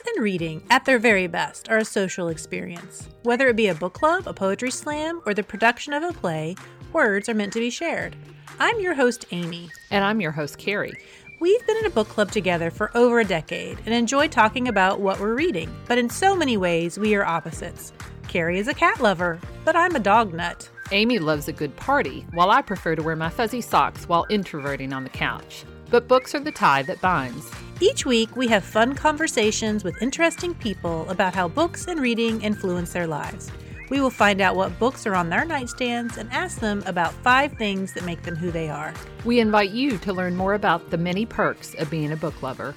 Books and reading, at their very best, are a social experience. Whether it be a book club, a poetry slam, or the production of a play, words are meant to be shared. I'm your host, Amy. And I'm your host, Carrie. We've been in a book club together for over a decade and enjoy talking about what we're reading, but in so many ways, we are opposites. Carrie is a cat lover, but I'm a dog nut. Amy loves a good party, while I prefer to wear my fuzzy socks while introverting on the couch. But books are the tie that binds. Each week, we have fun conversations with interesting people about how books and reading influence their lives. We will find out what books are on their nightstands and ask them about five things that make them who they are. We invite you to learn more about the many perks of being a book lover.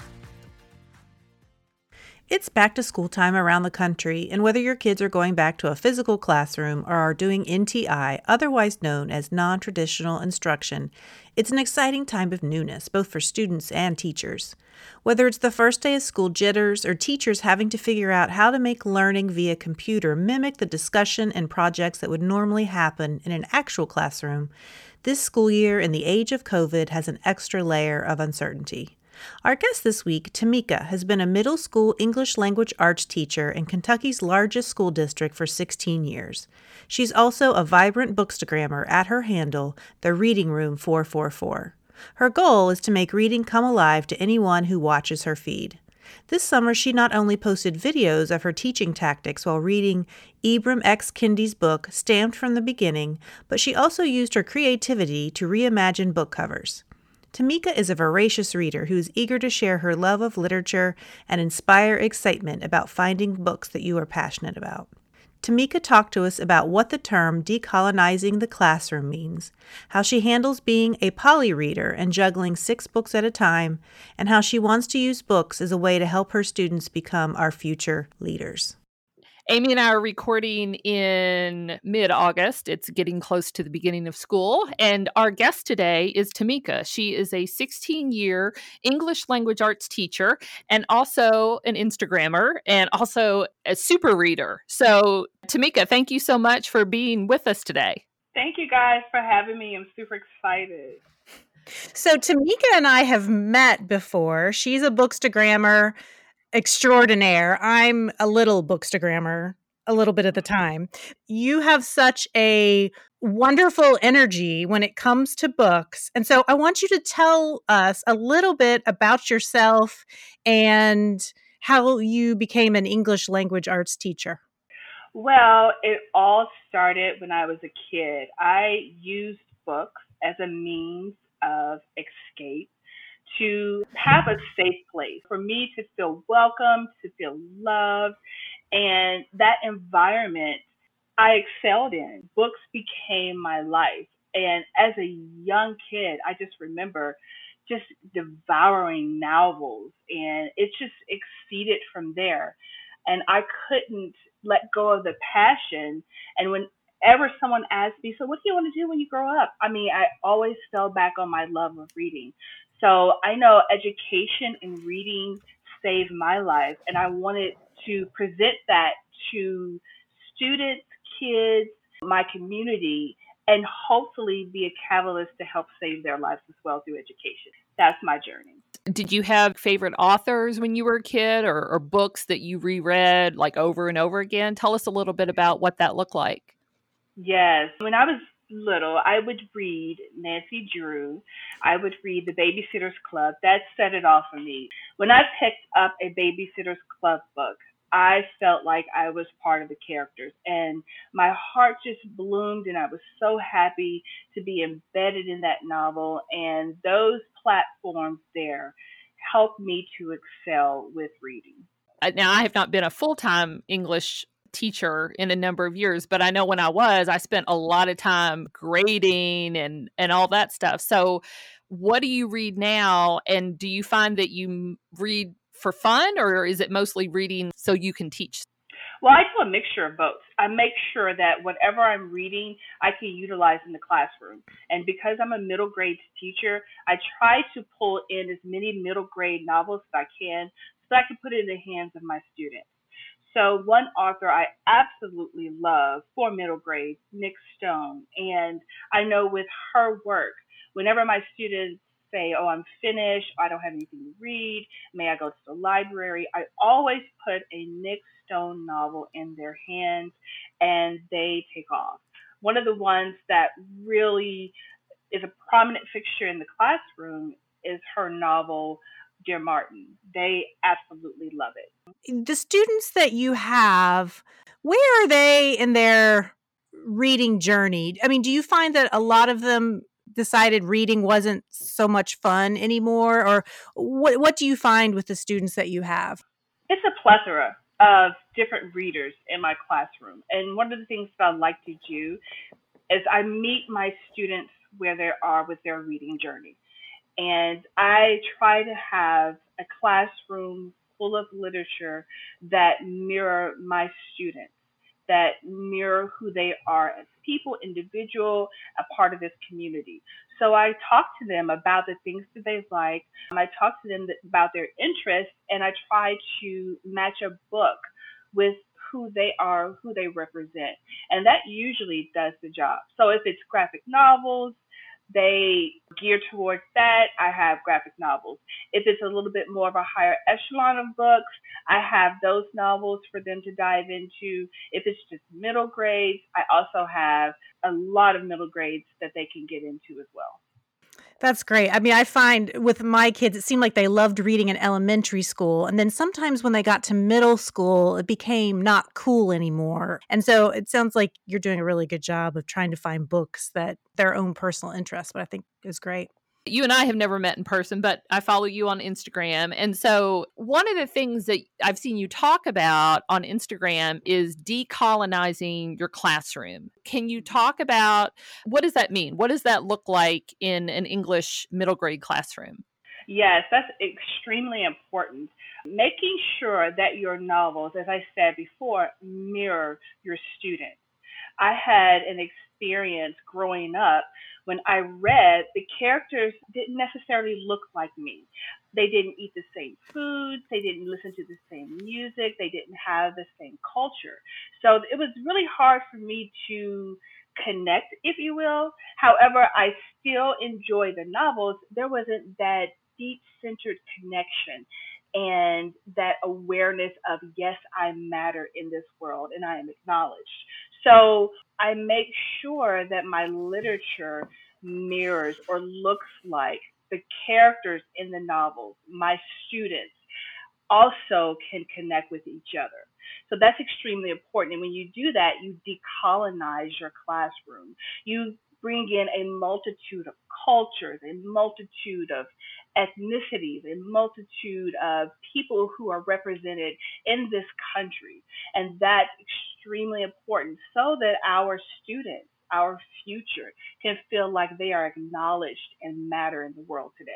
It's back to school time around the country, and whether your kids are going back to a physical classroom or are doing NTI, otherwise known as non traditional instruction, it's an exciting time of newness, both for students and teachers. Whether it's the first day of school jitters or teachers having to figure out how to make learning via computer mimic the discussion and projects that would normally happen in an actual classroom, this school year in the age of COVID has an extra layer of uncertainty. Our guest this week, Tamika, has been a middle school English language arts teacher in Kentucky's largest school district for 16 years. She's also a vibrant bookstagrammer at her handle, the Reading Room 444. Her goal is to make reading come alive to anyone who watches her feed. This summer, she not only posted videos of her teaching tactics while reading Ibram X. Kendi's book, Stamped from the Beginning, but she also used her creativity to reimagine book covers. Tamika is a voracious reader who is eager to share her love of literature and inspire excitement about finding books that you are passionate about. Tamika talked to us about what the term decolonizing the classroom means, how she handles being a poly reader and juggling six books at a time, and how she wants to use books as a way to help her students become our future leaders. Amy and I are recording in mid August. It's getting close to the beginning of school. And our guest today is Tamika. She is a 16 year English language arts teacher and also an Instagrammer and also a super reader. So, Tamika, thank you so much for being with us today. Thank you guys for having me. I'm super excited. So, Tamika and I have met before. She's a bookstagrammer extraordinaire. I'm a little bookstagrammer a little bit at the time. You have such a wonderful energy when it comes to books. And so I want you to tell us a little bit about yourself and how you became an English language arts teacher. Well, it all started when I was a kid. I used books as a means of escape to have a safe place for me to feel welcome, to feel loved. And that environment I excelled in. Books became my life. And as a young kid, I just remember just devouring novels and it just exceeded from there. And I couldn't let go of the passion. And whenever someone asked me, So, what do you want to do when you grow up? I mean, I always fell back on my love of reading. So I know education and reading saved my life, and I wanted to present that to students, kids, my community, and hopefully be a catalyst to help save their lives as well through education. That's my journey. Did you have favorite authors when you were a kid or, or books that you reread like over and over again? Tell us a little bit about what that looked like. Yes. When I was little, I would read Nancy Drew. I would read The Babysitter's Club. That set it off for me. When I picked up a Babysitter's Club book, I felt like I was part of the characters and my heart just bloomed and I was so happy to be embedded in that novel and those platforms there helped me to excel with reading. Uh, now I have not been a full-time English teacher in a number of years, but I know when I was, I spent a lot of time grading and and all that stuff. So, what do you read now and do you find that you read for fun or is it mostly reading so you can teach? Well, I do a mixture of both. I make sure that whatever I'm reading, I can utilize in the classroom. And because I'm a middle grade teacher, I try to pull in as many middle grade novels as I can so I can put it in the hands of my students. So one author I absolutely love for middle grade, Nic Stone, and I know with her work, whenever my students say, oh, I'm finished, I don't have anything to read, may I go to the library, I always put a Nic Stone novel in their hands and they take off. One of the ones that really is a prominent fixture in the classroom is her novel, Dear Martin. They absolutely love it. The students that you have, where are they in their reading journey? I mean, do you find that a lot of them decided reading wasn't so much fun anymore or what what do you find with the students that you have? It's a plethora of different readers in my classroom. And one of the things that I like to do is I meet my students where they are with their reading journey. And I try to have a classroom full of literature that mirror my students that mirror who they are as people, individual, a part of this community. So I talk to them about the things that they like. Um, I talk to them about their interests, and I try to match a book with who they are, who they represent. And that usually does the job. So if it's graphic novels, they gear towards that. I have graphic novels. If it's a little bit more of a higher echelon of books, I have those novels for them to dive into. If it's just middle grades, I also have a lot of middle grades that they can get into as well. That's great. I mean, I find with my kids, it seemed like they loved reading in elementary school. And then sometimes when they got to middle school, it became not cool anymore. And so it sounds like you're doing a really good job of trying to find books that their own personal interest, but I think is great you and I have never met in person, but I follow you on Instagram. And so, one of the things that I've seen you talk about on Instagram is decolonizing your classroom. Can you talk about what does that mean? What does that look like in an English middle grade classroom? Yes, that's extremely important. Making sure that your novels, as I said before, mirror your students. I had an experience growing up when I read, the characters didn't necessarily look like me. They didn't eat the same foods, they didn't listen to the same music, they didn't have the same culture. So it was really hard for me to connect, if you will. However, I still enjoy the novels. There wasn't that deep centered connection and that awareness of yes i matter in this world and i am acknowledged so I make sure that my literature mirrors or looks like the characters in the novels, my students also can connect with each other. So that's extremely important. And when you do that, you decolonize your classroom. You bring in a multitude of cultures, a multitude of ethnicities, a multitude of people who are represented in this country. And that's extremely important so that our students, our future, can feel like they are acknowledged and matter in the world today.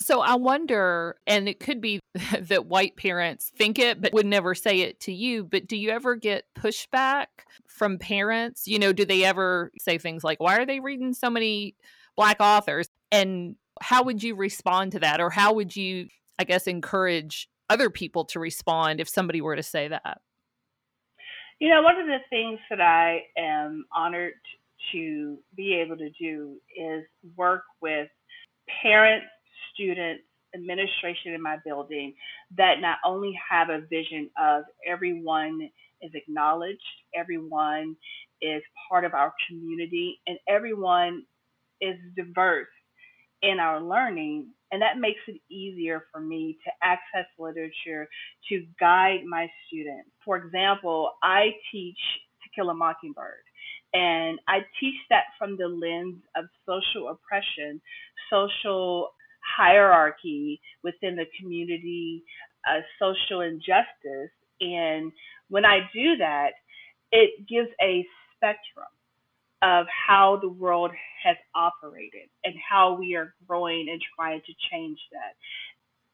So I wonder, and it could be that white parents think it, but would never say it to you. But do you ever get pushback from parents? You know, do they ever say things like, why are they reading so many black authors? And how would you respond to that? Or how would you, I guess, encourage other people to respond if somebody were to say that? You know, one of the things that I am honored to be able to do is work with parents, students, administration in my building that not only have a vision of everyone is acknowledged, everyone is part of our community, and everyone is diverse in our learning. And that makes it easier for me to access literature to guide my students. For example, I teach To Kill a Mockingbird. And I teach that from the lens of social oppression, social hierarchy within the community, uh, social injustice. And when I do that, it gives a spectrum of how the world has operated and how we are growing and trying to change that.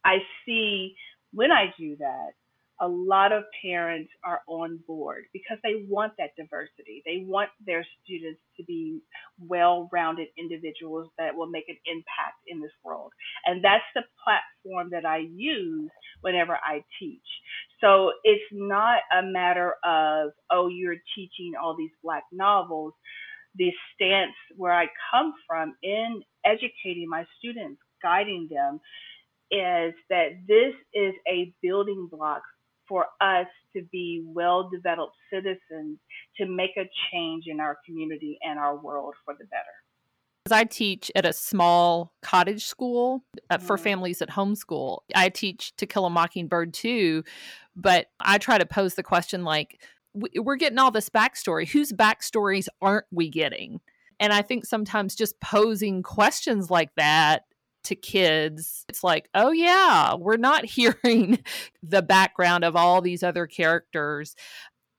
I see when I do that, a lot of parents are on board because they want that diversity. They want their students to be well rounded individuals that will make an impact in this world. And that's the platform that I use whenever I teach. So it's not a matter of, oh, you're teaching all these Black novels. The stance where I come from in educating my students guiding them is that this is a building block for us to be well developed citizens to make a change in our community and our world for the better. I teach at a small cottage school uh, for mm-hmm. families that homeschool. I teach To Kill a Mockingbird too, but I try to pose the question like, we're getting all this backstory. Whose backstories aren't we getting? And I think sometimes just posing questions like that to kids, it's like, oh, yeah, we're not hearing the background of all these other characters.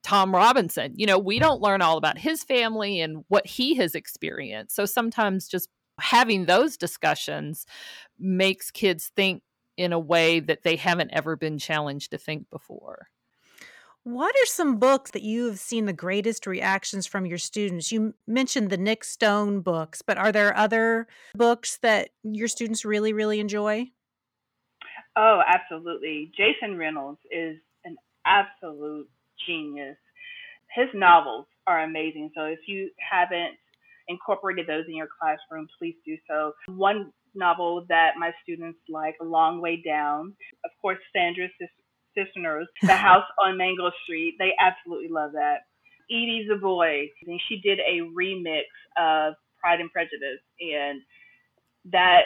Tom Robinson, you know, we don't learn all about his family and what he has experienced. So sometimes just having those discussions makes kids think in a way that they haven't ever been challenged to think before. What are some books that you have seen the greatest reactions from your students? You mentioned the Nic Stone books, but are there other books that your students really, really enjoy? Oh, absolutely. Jason Reynolds is an absolute genius. His novels are amazing. So if you haven't incorporated those in your classroom, please do so. One novel that my students like, A Long Way Down. Of course, Sandra's Cisneros, The House on Mango Street. They absolutely love that. Ibi Zoboi, and she did a remix of Pride and Prejudice, and that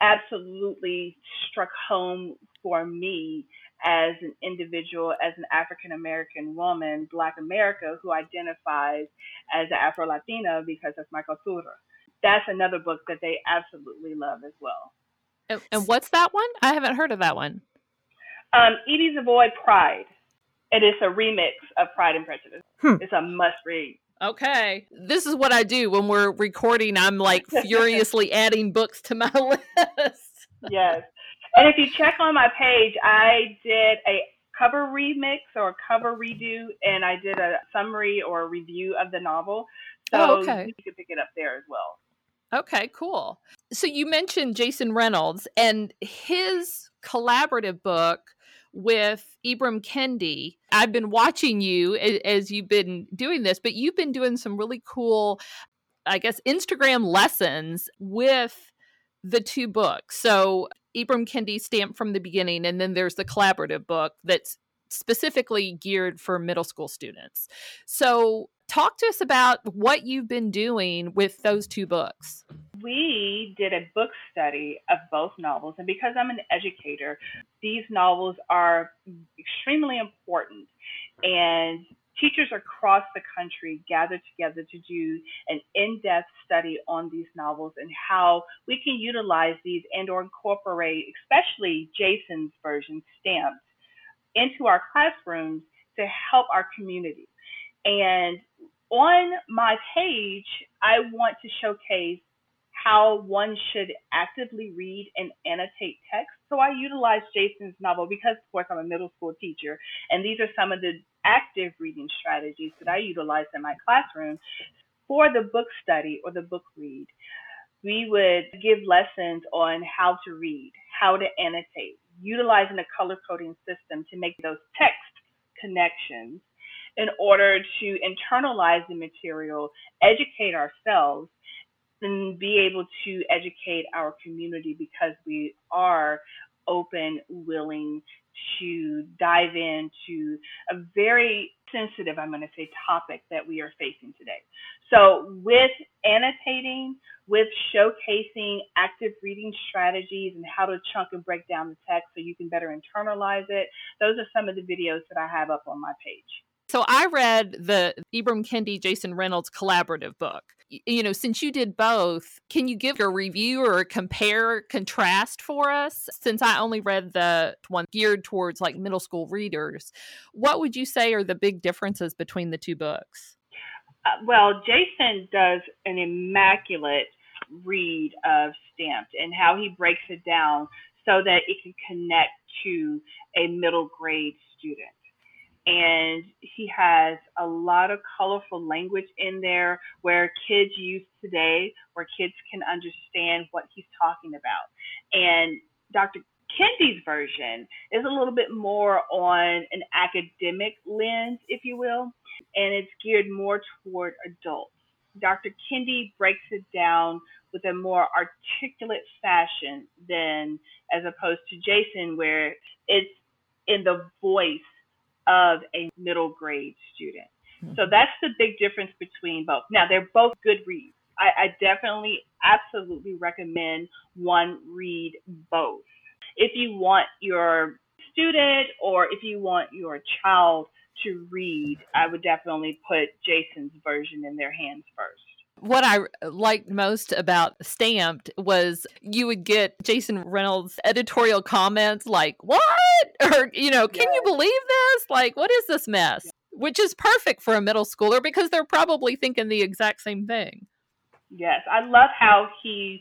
absolutely struck home for me as an individual, as an African American woman, Black America, who identifies as Afro Latina because of my cultura. That's another book that they absolutely love as well. And what's that one? I haven't heard of that one. Um, Ibi Zoboi Pride. It is a remix of Pride and Prejudice. Hmm. It's a must read. Okay. This is what I do when we're recording. I'm like furiously adding books to my list. yes. And if you check on my page, I did a cover remix or a cover redo, and I did a summary or review of the novel. So oh, okay. you can pick it up there as well. Okay, cool. So you mentioned Jason Reynolds and his collaborative book with Ibram Kendi. I've been watching you as you've been doing this, but you've been doing some really cool, I guess, Instagram lessons with the two books. So Ibram Kendi stamped from the beginning, and then there's the collaborative book that's specifically geared for middle school students. So talk to us about what you've been doing with those two books. We did a book study of both novels, and because I'm an educator, these novels are extremely important. And teachers across the country gathered together to do an in-depth study on these novels and how we can utilize these and or incorporate especially jason's version stamped into our classrooms to help our community and on my page, I want to showcase how one should actively read and annotate text. So I utilize Jason's novel because, of course, I'm a middle school teacher, and these are some of the active reading strategies that I utilize in my classroom. For the book study or the book read, we would give lessons on how to read, how to annotate, utilizing a color coding system to make those text connections in order to internalize the material, educate ourselves, and be able to educate our community because we are open, willing to dive into a very sensitive, I'm going to say, topic that we are facing today. So, with annotating, with showcasing active reading strategies and how to chunk and break down the text so you can better internalize it, those are some of the videos that I have up on my page. So I read the Ibram Kendi Jason Reynolds collaborative book. You know, since you did both, can you give a review or a compare contrast for us? Since I only read the one geared towards like middle school readers, what would you say are the big differences between the two books? Uh, well, Jason does an immaculate read of Stamped and how he breaks it down so that it can connect to a middle grade student and he has a lot of colorful language in there where kids use today, where kids can understand what he's talking about. And Dr. Kendi's version is a little bit more on an academic lens, if you will, and it's geared more toward adults. Dr. Kendi breaks it down with a more articulate fashion than as opposed to Jason, where it's in the voice of a middle grade student. Mm-hmm. So that's the big difference between both. Now, they're both good reads. I, I definitely, absolutely recommend one read both. If you want your student or if you want your child to read, I would definitely put Jason's version in their hands first. What I uh, liked most about Stamped was you would get Jason Reynolds' editorial comments like, What? Or, you know, can you believe this? Like, what is this mess? Which is perfect for a middle schooler because they're probably thinking the exact same thing. Yes. I love how he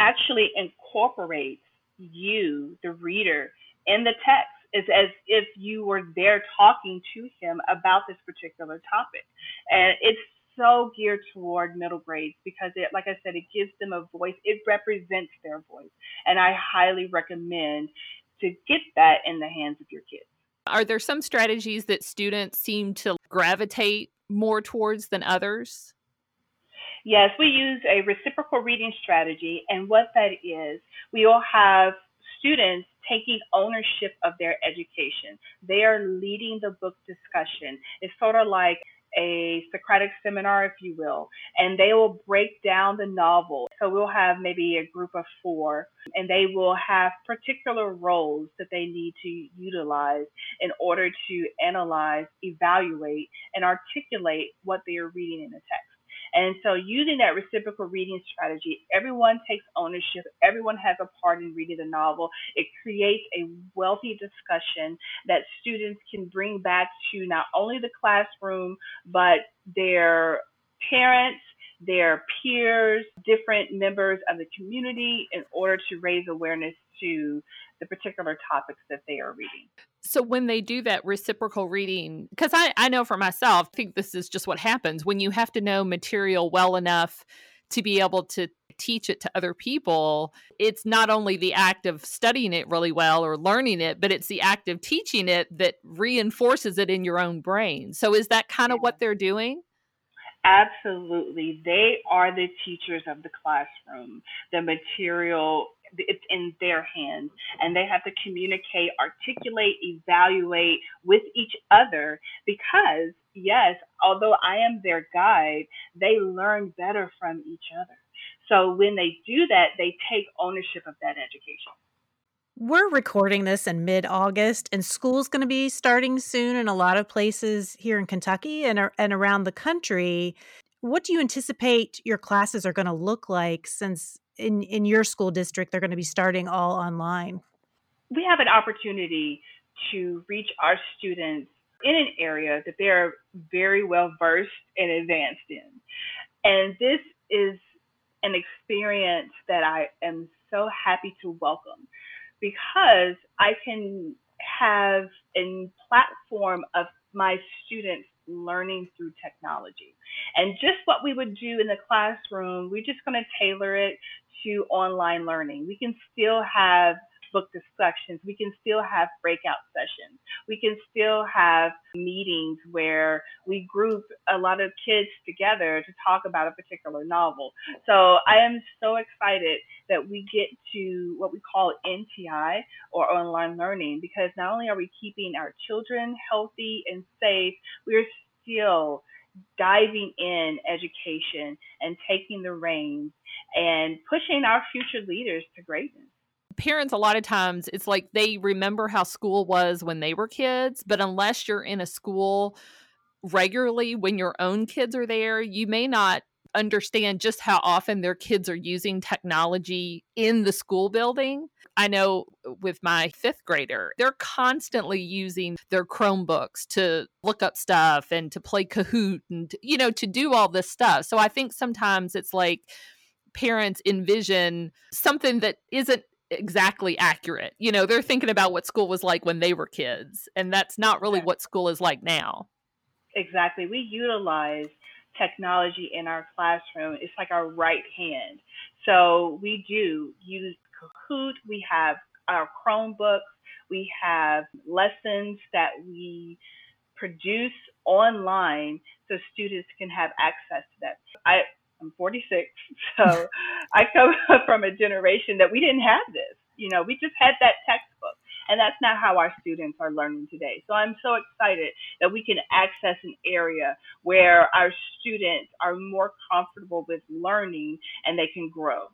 actually incorporates you, the reader, in the text. It's as if you were there talking to him about this particular topic. And it's so geared toward middle grades because it, like I said, it gives them a voice. It represents their voice. And I highly recommend to get that in the hands of your kids. Are there some strategies that students seem to gravitate more towards than others? Yes, we use a reciprocal reading strategy. And what that is, we all have students taking ownership of their education. They are leading the book discussion. It's sort of like a Socratic seminar, if you will, and they will break down the novel. So we'll have maybe a group of four, and they will have particular roles that they need to utilize in order to analyze, evaluate, and articulate what they are reading in the text. And so, using that reciprocal reading strategy, everyone takes ownership, everyone has a part in reading the novel. It creates a wealthy discussion that students can bring back to not only the classroom, but their parents, their peers, different members of the community in order to raise awareness to the particular topics that they are reading. So when they do that reciprocal reading, because I, I know for myself, I think this is just what happens when you have to know material well enough to be able to teach it to other people, it's not only the act of studying it really well or learning it, but it's the act of teaching it that reinforces it in your own brain. So is that kind of what they're doing? Absolutely. They are the teachers of the classroom. The material it's in their hands and they have to communicate, articulate, evaluate with each other because yes, although I am their guide, they learn better from each other. So when they do that, they take ownership of that education. We're recording this in mid August, and school's going to be starting soon in a lot of places here in Kentucky and, and around the country. What do you anticipate your classes are going to look like since in, in your school district they're going to be starting all online? We have an opportunity to reach our students in an area that they're very well versed and advanced in. And this is an experience that I am so happy to welcome because I can have a platform of my students learning through technology. And just what we would do in the classroom, we're just going to tailor it to online learning. We can still have book discussions. We can still have breakout sessions. We can still have meetings where we group a lot of kids together to talk about a particular novel. So I am so excited that we get to what we call NTI or online learning because not only are we keeping our children healthy and safe, we're still diving in education and taking the reins and pushing our future leaders to greatness parents a lot of times it's like they remember how school was when they were kids but unless you're in a school regularly when your own kids are there you may not understand just how often their kids are using technology in the school building I know with my fifth grader, they're constantly using their Chromebooks to look up stuff and to play Kahoot and, you know, to do all this stuff. So I think sometimes it's like parents envision something that isn't exactly accurate. You know, they're thinking about what school was like when they were kids, and that's not really what school is like now. Exactly. We utilize technology in our classroom. It's like our right hand. So we do use Kahoot, we have our Chromebooks, we have lessons that we produce online so students can have access to that. I I'm 46, so I come from a generation that we didn't have this. You know, we just had that textbook. And that's not how our students are learning today. So I'm so excited that we can access an area where our students are more comfortable with learning and they can grow.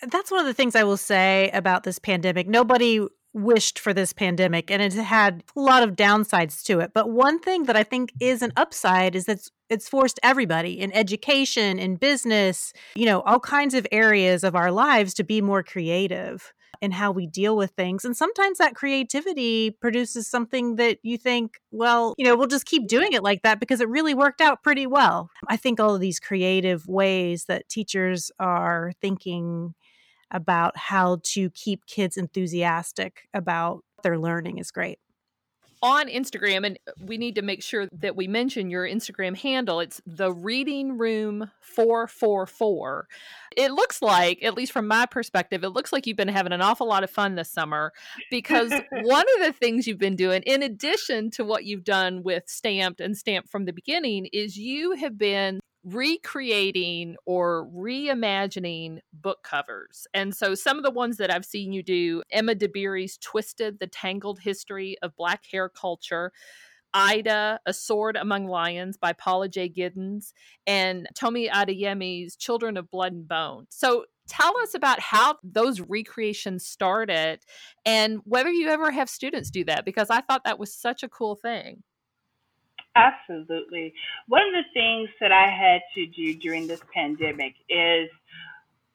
That's one of the things I will say about this pandemic. Nobody wished for this pandemic and it had a lot of downsides to it. But one thing that I think is an upside is that it's forced everybody in education, in business, you know, all kinds of areas of our lives to be more creative in how we deal with things. And sometimes that creativity produces something that you think, well, you know, we'll just keep doing it like that because it really worked out pretty well. I think all of these creative ways that teachers are thinking about how to keep kids enthusiastic about their learning is great on Instagram, and we need to make sure that we mention your Instagram handle. It's the Reading Room 444. It looks like, at least from my perspective, it looks like you've been having an awful lot of fun this summer because one of the things you've been doing, in addition to what you've done with Stamped and Stamped from the beginning, is you have been recreating or reimagining book covers. And so some of the ones that I've seen you do Emma Dabiri's Twisted, The Tangled History of Black Hair Culture. Ida, A Sword Among Lions by Paula J. Giddings, and Tomi Adeyemi's Children of Blood and Bone. So tell us about how those recreations started and whether you ever have students do that, because I thought that was such a cool thing. Absolutely. One of the things that I had to do during this pandemic is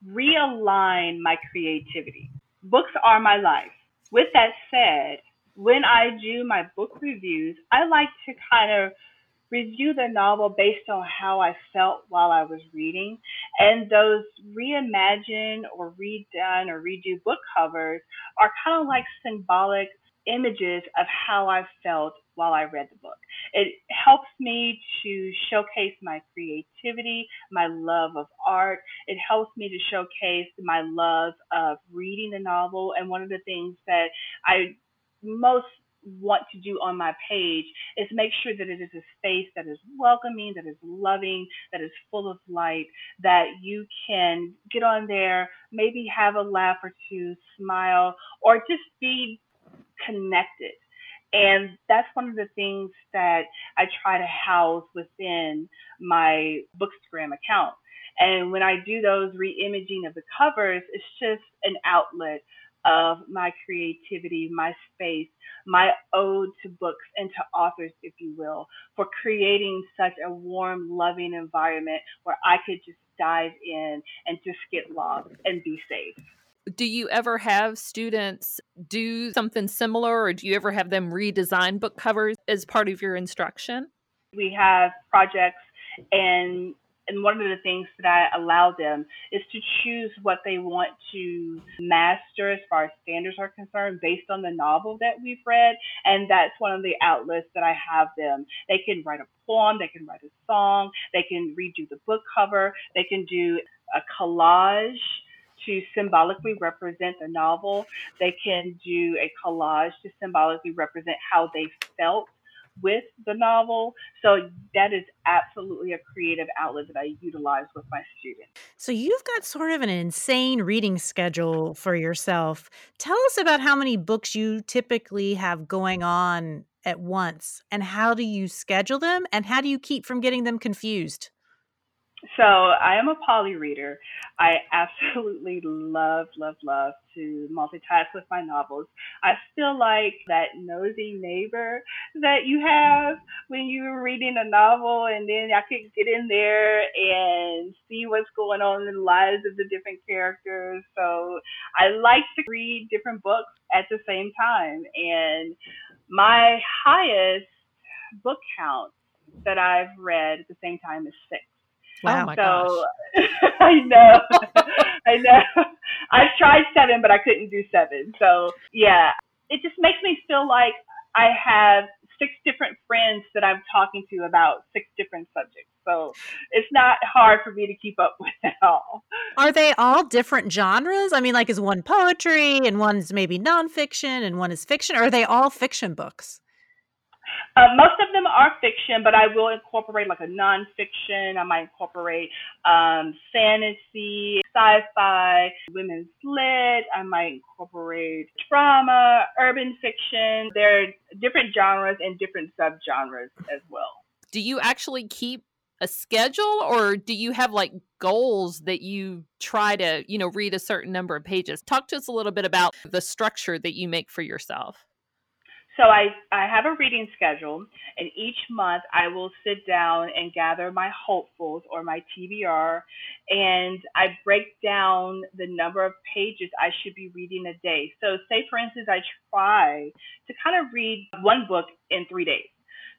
realign my creativity. Books are my life. With that said, when I do my book reviews, I like to kind of review the novel based on how I felt while I was reading. And those reimagine or redone or redo book covers are kind of like symbolic images of how I felt while I read the book. It helps me to showcase my creativity, my love of art. It helps me to showcase my love of reading the novel. And one of the things that I most want to do on my page is make sure that it is a space that is welcoming, that is loving, that is full of light, that you can get on there, maybe have a laugh or two, smile, or just be connected. And that's one of the things that I try to house within my Bookstagram account. And when I do those re-imaging of the covers, it's just an outlet of my creativity, my space, my ode to books and to authors, if you will, for creating such a warm, loving environment where I could just dive in and just get lost and be safe do you ever have students do something similar or do you ever have them redesign book covers as part of your instruction? We have projects and and one of the things that I allow them is to choose what they want to master as far as standards are concerned based on the novel that we've read. And that's one of the outlets that I have them. They can write a poem, they can write a song, they can redo the book cover, they can do a collage to symbolically represent the novel. They can do a collage to symbolically represent how they felt with the novel. So that is absolutely a creative outlet that I utilize with my students. So you've got sort of an insane reading schedule for yourself. Tell us about how many books you typically have going on at once and how do you schedule them and how do you keep from getting them confused? So I am a poly reader. I absolutely love, love, love to multitask with my novels. I feel like that nosy neighbor that you have when you're reading a novel, and then I could get in there and see what's going on in the lives of the different characters. So I like to read different books at the same time. And my highest book count that I've read at the same time is six. Oh wow. Oh my so, gosh. I know. I know. I've tried seven, but I couldn't do seven. So yeah, it just makes me feel like I have six different friends that I'm talking to about six different subjects. So it's not hard for me to keep up with it all. Are they all different genres? I mean, like, is one poetry and one's maybe nonfiction and one is fiction? Or are they all fiction books? Uh, most of them are fiction, but I will incorporate like a nonfiction. I might incorporate um, fantasy, sci-fi, women's lit. I might incorporate drama, urban fiction. There are different genres and different subgenres as well. Do you actually keep a schedule or do you have like goals that you try to, you know, read a certain number of pages? Talk to us a little bit about the structure that you make for yourself. So I, I have a reading schedule, and each month I will sit down and gather my hopefuls or my TBR, and I break down the number of pages I should be reading a day. So, say for instance, I try to kind of read one book in three days.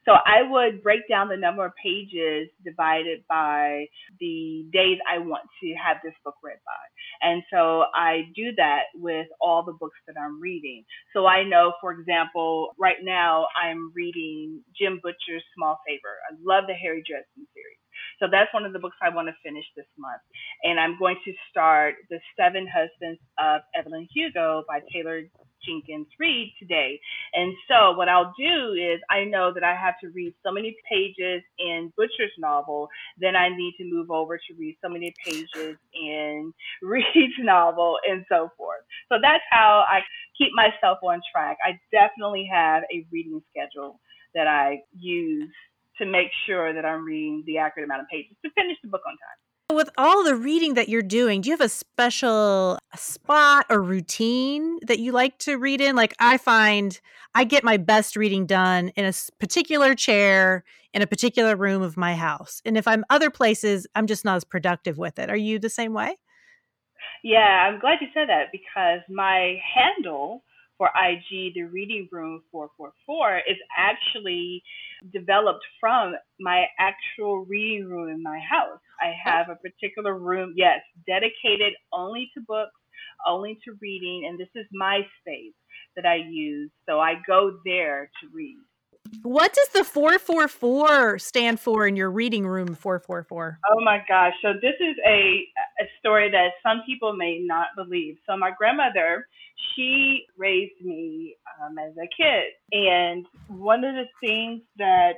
So I would break down the number of pages divided by the days I want to have this book read by. And so I do that with all the books that I'm reading. So I know, for example, right now I'm reading Jim Butcher's Small Favor. I love the Harry Dresden series. So that's one of the books I want to finish this month. And I'm going to start The Seven Husbands of Evelyn Hugo by Taylor Jenkins Reid today. And so what I'll do is I know that I have to read so many pages in Butcher's novel, then I need to move over to read so many pages in Reid's novel and so forth. So that's how I keep myself on track. I definitely have a reading schedule that I use to make sure that I'm reading the accurate amount of pages to finish the book on time. With all the reading that you're doing, do you have a special spot or routine that you like to read in? Like, I find I get my best reading done in a particular chair in a particular room of my house. And if I'm other places, I'm just not as productive with it. Are you the same way? Yeah, I'm glad you said that because my handle for IG, the Reading Room 444, is actually developed from my actual reading room in my house. I oh. have a particular room, yes, dedicated only to books, only to reading, and this is my space that I use. So I go there to read. What does the 444 stand for in your reading room 444? Oh my gosh. So this is a a story that some people may not believe. So my grandmother, she raised me um, as a kid, and one of the things that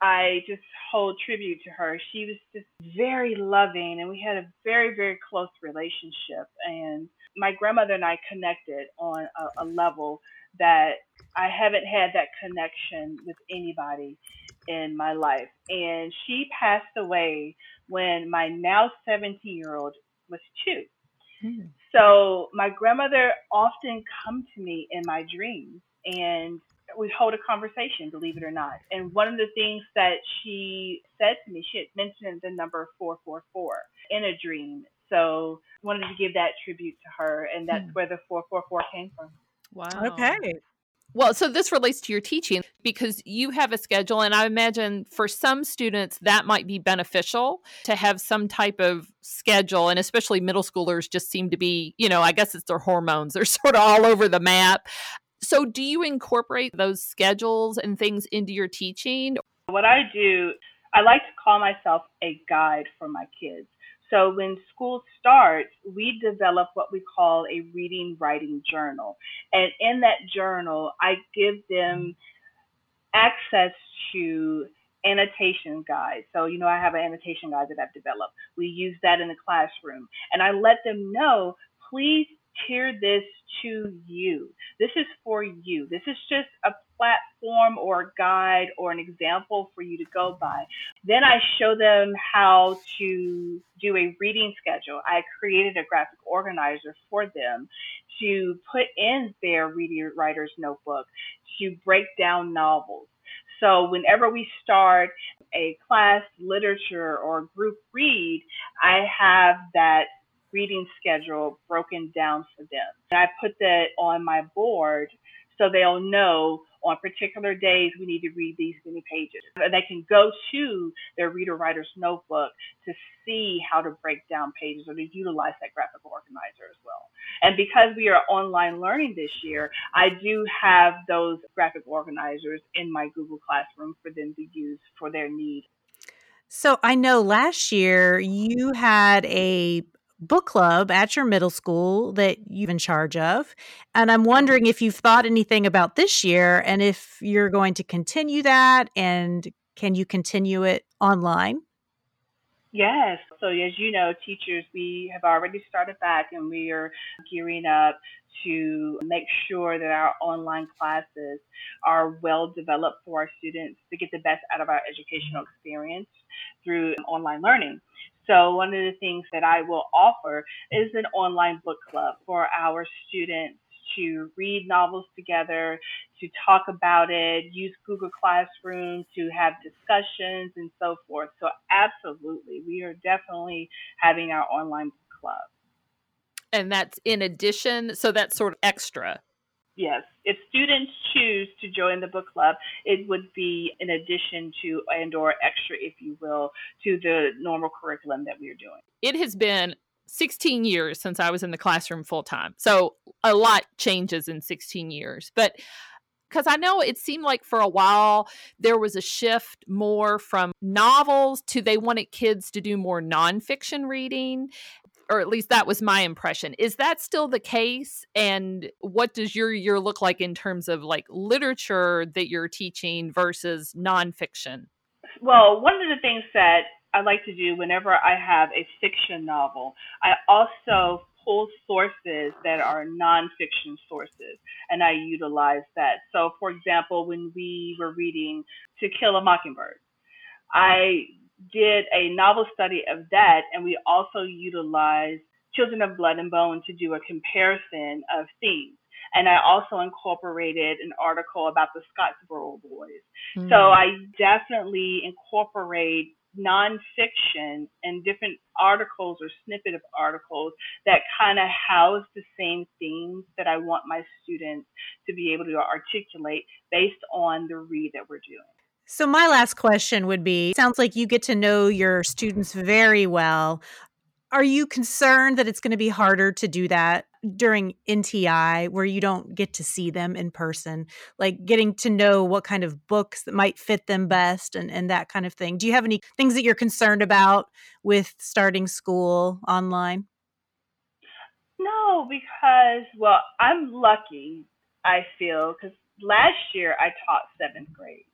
I just hold tribute to her. She was just very loving, and we had a very, very close relationship. And my grandmother and I connected on a, a level that I haven't had that connection with anybody in my life. And she passed away when my now 17 year old was two. Mm. So my grandmother often come to me in my dreams and we hold a conversation, believe it or not. And one of the things that she said to me, she had mentioned the number 444 in a dream. So wanted to give that tribute to her, and that's mm. where the 444 came from. Wow. Okay. Well, so this relates to your teaching because you have a schedule, and I imagine for some students that might be beneficial to have some type of schedule. And especially middle schoolers just seem to be, you know, I guess it's their hormones, they're sort of all over the map. So, do you incorporate those schedules and things into your teaching? What I do, I like to call myself a guide for my kids. So when school starts, we develop what we call a reading writing journal. And in that journal, I give them access to annotation guides. So, you know, I have an annotation guide that I've developed. We use that in the classroom. And I let them know, please tier this to you. This is for you. This is just a platform or a guide or an example for you to go by. Then I show them how to do a reading schedule. I created a graphic organizer for them to put in their reader writer's notebook to break down novels. So whenever we start a class literature or group read, I have that reading schedule broken down for them. And I put that on my board so they'll know on particular days we need to read these many pages. And they can go to their reader writer's notebook to see how to break down pages or to utilize that graphic organizer as well. And because we are online learning this year, I do have those graphic organizers in my Google Classroom for them to use for their need. So I know last year you had a book club at your middle school that you're in charge of. And I'm mm-hmm. wondering if you've thought anything about this year and if you're going to continue that and can you continue it online? Yes. So as you know, teachers, we have already started back and we are gearing up to make sure that our online classes are well developed for our students to get the best out of our educational experience through online learning. So one of the things that I will offer is an online book club for our students to read novels together, to talk about it, use Google Classroom to have discussions and so forth. So, absolutely, we are definitely having our online book club. And that's in addition, so that's sort of extra. Yes. If students choose to join the book club, it would be in addition to and or extra, if you will, to the normal curriculum that we are doing. It has been 16 years since I was in the classroom full time. So a lot changes in 16 years. But because I know it seemed like for a while there was a shift more from novels to they wanted kids to do more nonfiction reading, or at least that was my impression. Is that still the case? And what does your year look like in terms of like literature that you're teaching versus nonfiction? Well, one of the things that I like to do whenever I have a fiction novel. I also pull sources that are nonfiction sources, and I utilize that. So, for example, when we were reading To Kill a Mockingbird, I did a novel study of that, and we also utilized Children of Blood and Bone to do a comparison of themes. And I also incorporated an article about the Scottsboro Boys. Mm. So I definitely incorporate nonfiction and different articles or snippet of articles that kind of house the same themes that I want my students to be able to articulate based on the read that we're doing. So, my last question would be sounds like you get to know your students very well. Are you concerned that it's going to be harder to do that during NTI where you don't get to see them in person, like getting to know what kind of books that might fit them best and, and that kind of thing? Do you have any things that you're concerned about with starting school online? No, because, well, I'm lucky, I feel, because last year I taught seventh grade.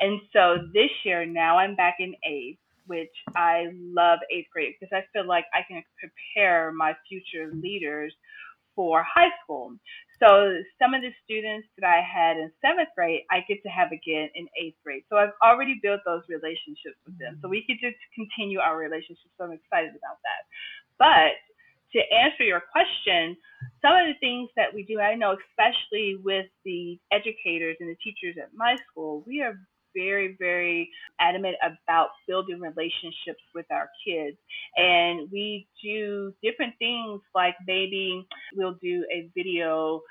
And so this year now I'm back in eighth which I love eighth grade because I feel like I can prepare my future leaders for high school. So some of the students that I had in seventh grade, I get to have again in eighth grade. So I've already built those relationships with them. So we could just continue our relationship. So I'm excited about that. But to answer your question, some of the things that we do, I know, especially with the educators and the teachers at my school, we are very, very adamant about building relationships with our kids. And we do different things like maybe we'll do a video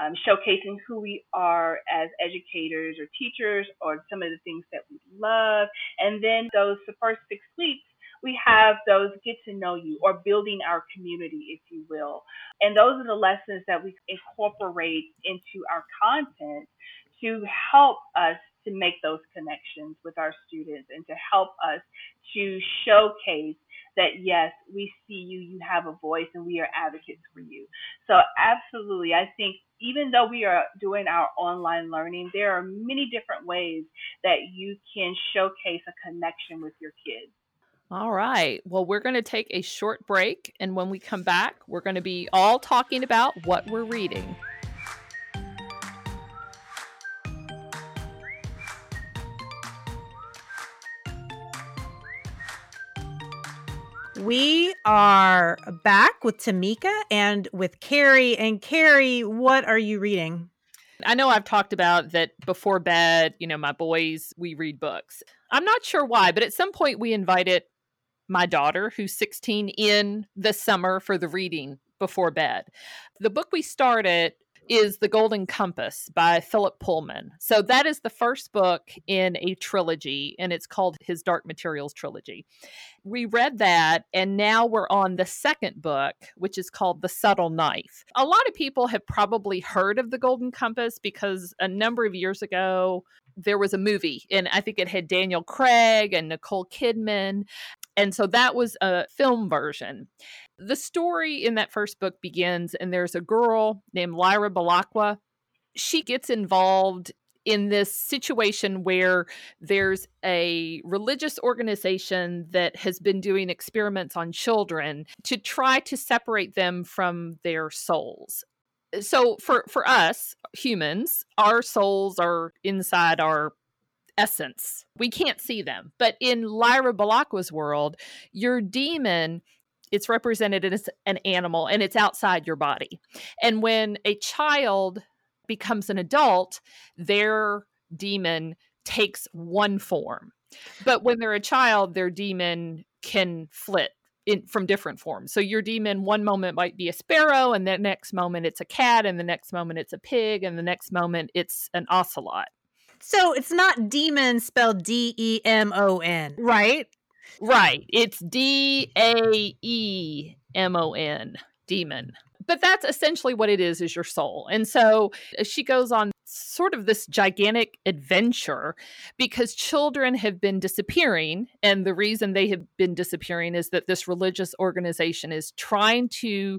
um, showcasing who we are as educators or teachers or some of the things that we love. And then those the first six weeks, we have those get to know you or building our community, if you will. And those are the lessons that we incorporate into our content to help us to make those connections with our students and to help us to showcase that yes, we see you, you have a voice, and we are advocates for you. So, absolutely, I think even though we are doing our online learning, there are many different ways that you can showcase a connection with your kids. All right. Well, we're going to take a short break. And when we come back, we're going to be all talking about what we're reading. We are back with Tamika and with Carrie. And Carrie, what are you reading? I know I've talked about that before bed, you know, my boys, we read books. I'm not sure why, but at some point we invited my daughter, who's 16, in the summer for the reading before bed. The book we started is The Golden Compass by Philip Pullman. So that is the first book in a trilogy, and it's called his Dark Materials trilogy. We read that, and now we're on the second book, which is called The Subtle Knife. A lot of people have probably heard of The Golden Compass because a number of years ago, there was a movie, and I think it had Daniel Craig and Nicole Kidman. And so that was a film version. The story in that first book begins, and there's a girl named Lyra Belacqua. She gets involved in this situation where there's a religious organization that has been doing experiments on children to try to separate them from their souls. So for for us humans, our souls are inside our essence. We can't see them. But in Lyra Belacqua's world, your demon it's represented as an animal and it's outside your body. And when a child becomes an adult, their demon takes one form. But when they're a child, their demon can flit in, from different forms. So your demon one moment might be a sparrow, and the next moment it's a cat, and the next moment it's a pig, and the next moment it's an ocelot. So it's not demon spelled D E M O N, right? Right. It's D A E M O N, demon but that's essentially what it is is your soul and so uh, she goes on sort of this gigantic adventure because children have been disappearing and the reason they have been disappearing is that this religious organization is trying to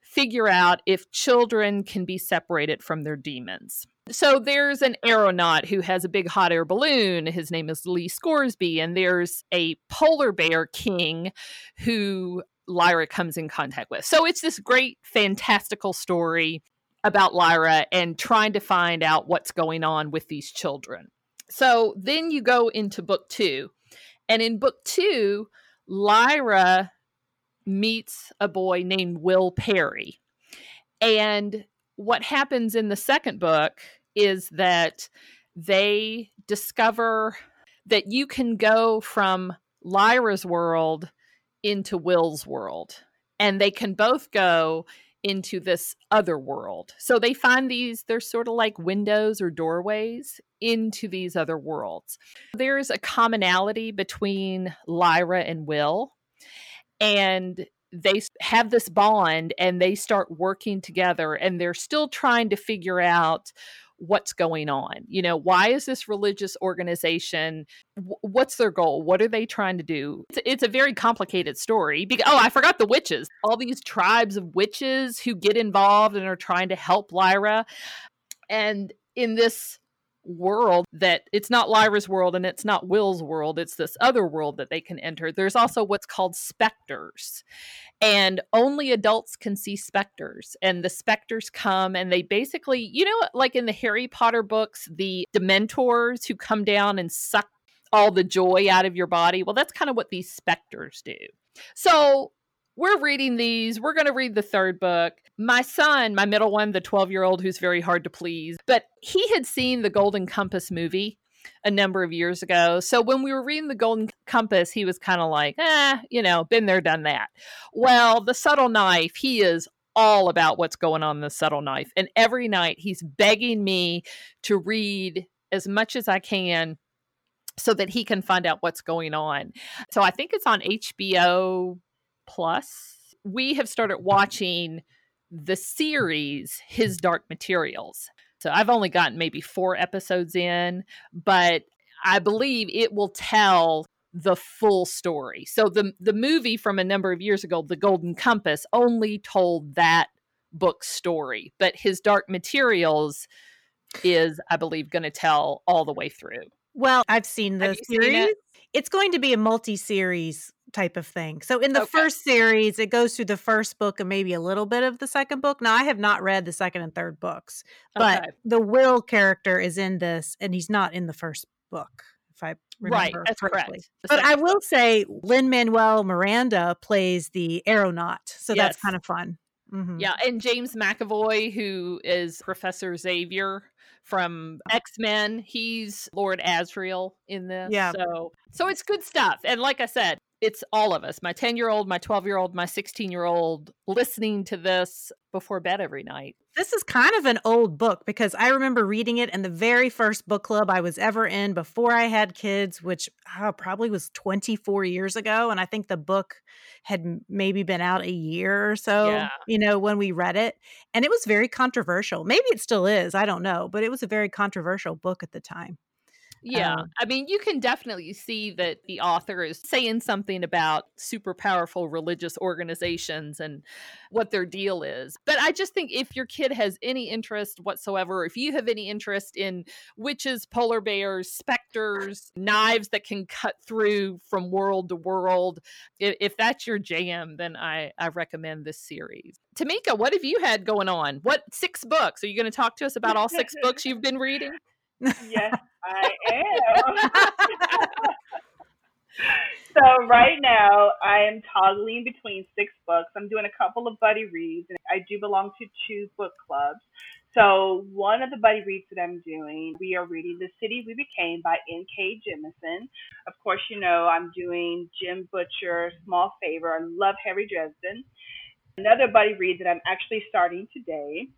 figure out if children can be separated from their demons so there's an aeronaut who has a big hot air balloon. His name is Lee Scoresby. And there's a polar bear king who Lyra comes in contact with. So it's this great, fantastical story about Lyra and trying to find out what's going on with these children. So then you go into book two. And in book two, Lyra meets a boy named Will Parry. And what happens in the second book is that they discover that you can go from Lyra's world into Will's world. And they can both go into this other world. So they find these, they're sort of like windows or doorways into these other worlds. There's a commonality between Lyra and Will. And they have this bond and they start working together and they're still trying to figure out what's going on you know why is this religious organization what's their goal? What are they trying to do? It's, it's a very complicated story because, oh i forgot the witches. All these tribes of witches who get involved and are trying to help lyra. And in this world that it's not Lyra's world and it's not Will's world, it's this other world that they can enter. There's also what's called specters. And only adults can see specters. And the specters come and they basically, you know, like in the Harry Potter books, the dementors who come down and suck all the joy out of your body. Well, that's kind of what these specters do. So we're reading these. We're going to read the third book. My son, my middle one, the 12 year old who's very hard to please, but he had seen the Golden Compass movie a number of years ago. So when we were reading the Golden Compass, he was kind of like, eh, you know, been there, done that. Well, the subtle knife, he is all about what's going on in the subtle knife. And every night he's begging me to read as much as I can so that he can find out what's going on. So I think it's on HBO Plus, we have started watching the series His Dark Materials. So I've only gotten maybe four episodes in, but I believe it will tell the full story. So the the movie from a number of years ago, The Golden Compass, only told that book story, but His Dark Materials is, I believe, going to tell all the way through. Well, I've seen the series. Seen? It's going to be a multi-series type of thing. So in the okay. first series, it goes through the first book and maybe a little bit of the second book. Now I have not read the second and third books, but okay. the Will character is in this and he's not in the first book. If I remember right, that's correctly. correct. But I will say Lin Manuel Miranda plays the aeronaut, so yes. that's kind of fun. Mm-hmm. Yeah, and James McAvoy, who is Professor Xavier from X Men, he's Lord Asriel in this. Yeah, so so it's good stuff. And like I said, it's all of us my 10 year old, my 12 year old, my 16 year old listening to this before bed every night. This is kind of an old book because I remember reading it in the very first book club I was ever in before I had kids, which oh, probably was 24 years ago. And I think the book had maybe been out a year or so, yeah. you know, when we read it. And it was very controversial. Maybe it still is. I don't know. But it was a very controversial book at the time. Yeah. Um, I mean, you can definitely see that the author is saying something about super powerful religious organizations and what their deal is. But I just think if your kid has any interest whatsoever, if you have any interest in witches, polar bears, specters, knives that can cut through from world to world, if, if that's your jam, then I, I recommend this series. Tamika, what have you had going on? What six books? Are you going to talk to us about all six books you've been reading? Yes, I am. so right now I am toggling between six books. I'm doing a couple of buddy reads and I do belong to two book clubs. So one of the buddy reads that I'm doing, we are reading The City We Became by N.K. Jemisin. Of course, you know I'm doing Jim Butcher, Small Favor. I love Harry Dresden. Another buddy read that I'm actually starting today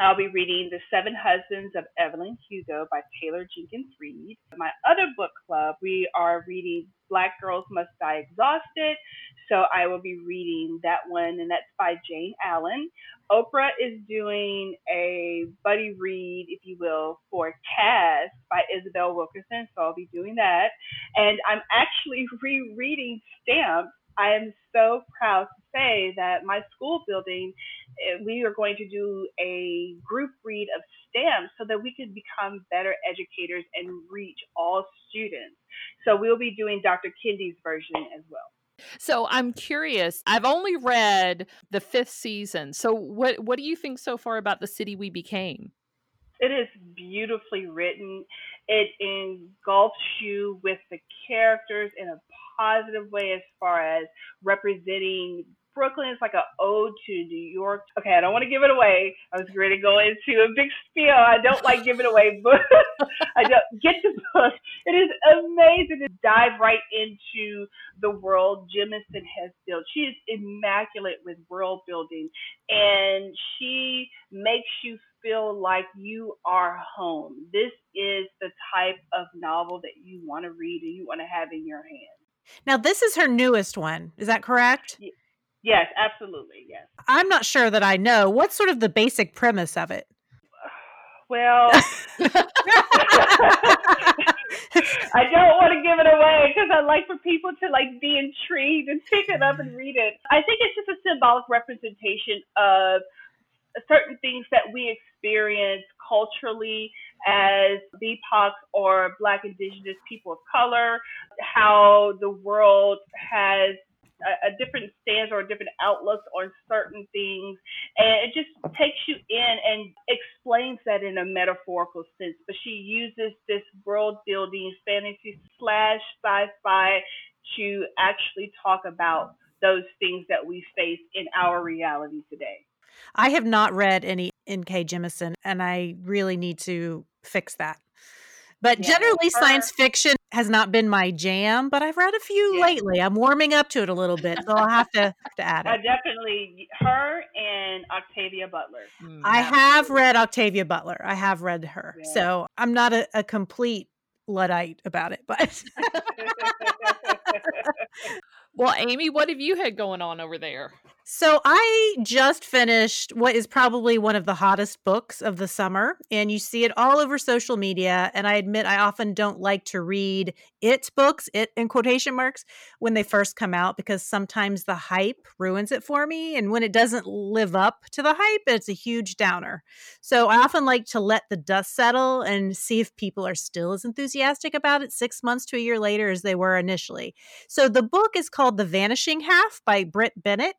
I'll be reading The Seven Husbands of Evelyn Hugo by Taylor Jenkins Reid. My other book club, we are reading Black Girls Must Die Exhausted. So I will be reading that one, and that's by Jayne Allen. Oprah is doing a buddy read, if you will, for Caste by Isabel Wilkerson. So I'll be doing that. And I'm actually rereading Stamps I am so proud to say that my school building, eh, we are going to do a group read of stamps so that we can become better educators and reach all students. So we'll be doing Dr. Kendi's version as well. So I'm curious. I've only read the fifth season. So what what do you think so far about the city we became? It is beautifully written. It engulfs you with the characters in a positive way as far as representing Brooklyn is like an ode to New York. Okay, I don't want to give it away. I was ready to go into a big spiel. I don't like giving away books. I don't get the book. It is amazing to dive right into the world Jemisin has built. She is immaculate with world building, and she makes you feel like you are home. This is the type of novel that you want to read and you want to have in your hands. Now, this is her newest one. Is that correct? Yes, absolutely. Yes. I'm not sure that I know. What's sort of the basic premise of it? Well, I don't want to give it away because I like for people to like be intrigued and pick it up and read it. I think it's just a symbolic representation of certain things that we experience culturally as BIPOC or Black Indigenous people of color, how the world has a, a different stance or a different outlook on certain things. And it just takes you in and explains that in a metaphorical sense. But she uses this world building fantasy slash sci fi to actually talk about those things that we face in our reality today. I have not read any N.K. Jemisin, and I really need to fix that. But yeah, generally, science fiction has not been my jam, but I've read a few yeah. lately. I'm warming up to it a little bit, so I'll have to, have to add it. Uh, definitely her and Octavia Butler. Mm, I have read Octavia Butler. I have read her. Yeah. So I'm not a, a complete Luddite about it, but. well, Amy, what have you had going on over there? So I just finished what is probably one of the hottest books of the summer, and you see it all over social media. And I admit I often don't like to read it books, it in quotation marks, when they first come out because sometimes the hype ruins it for me. And when it doesn't live up to the hype, it's a huge downer. So I often like to let the dust settle and see if people are still as enthusiastic about it six months to a year later as they were initially. So the book is called The Vanishing Half by Brit Bennett.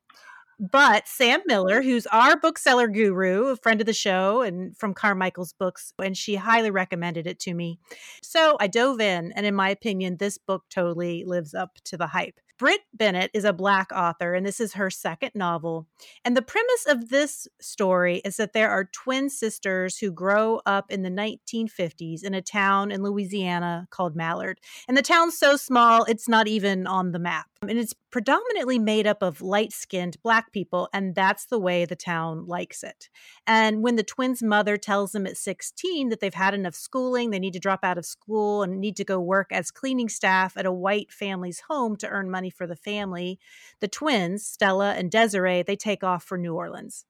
But Sam Miller, who's our bookseller guru, a friend of the show and from Carmichael's books, and she highly recommended it to me. So I dove in, and in my opinion, this book totally lives up to the hype. Brit Bennett is a Black author, and this is her second novel. And the premise of this story is that there are twin sisters who grow up in the 1950s in a town in Louisiana called Mallard. And the town's so small, it's not even on the map. And it's predominantly made up of light skinned Black people, and that's the way the town likes it. And when the twins' mother tells them at 16 that they've had enough schooling, they need to drop out of school and need to go work as cleaning staff at a white family's home to earn money for the family, the twins, Stella and Desiree, they take off for New Orleans.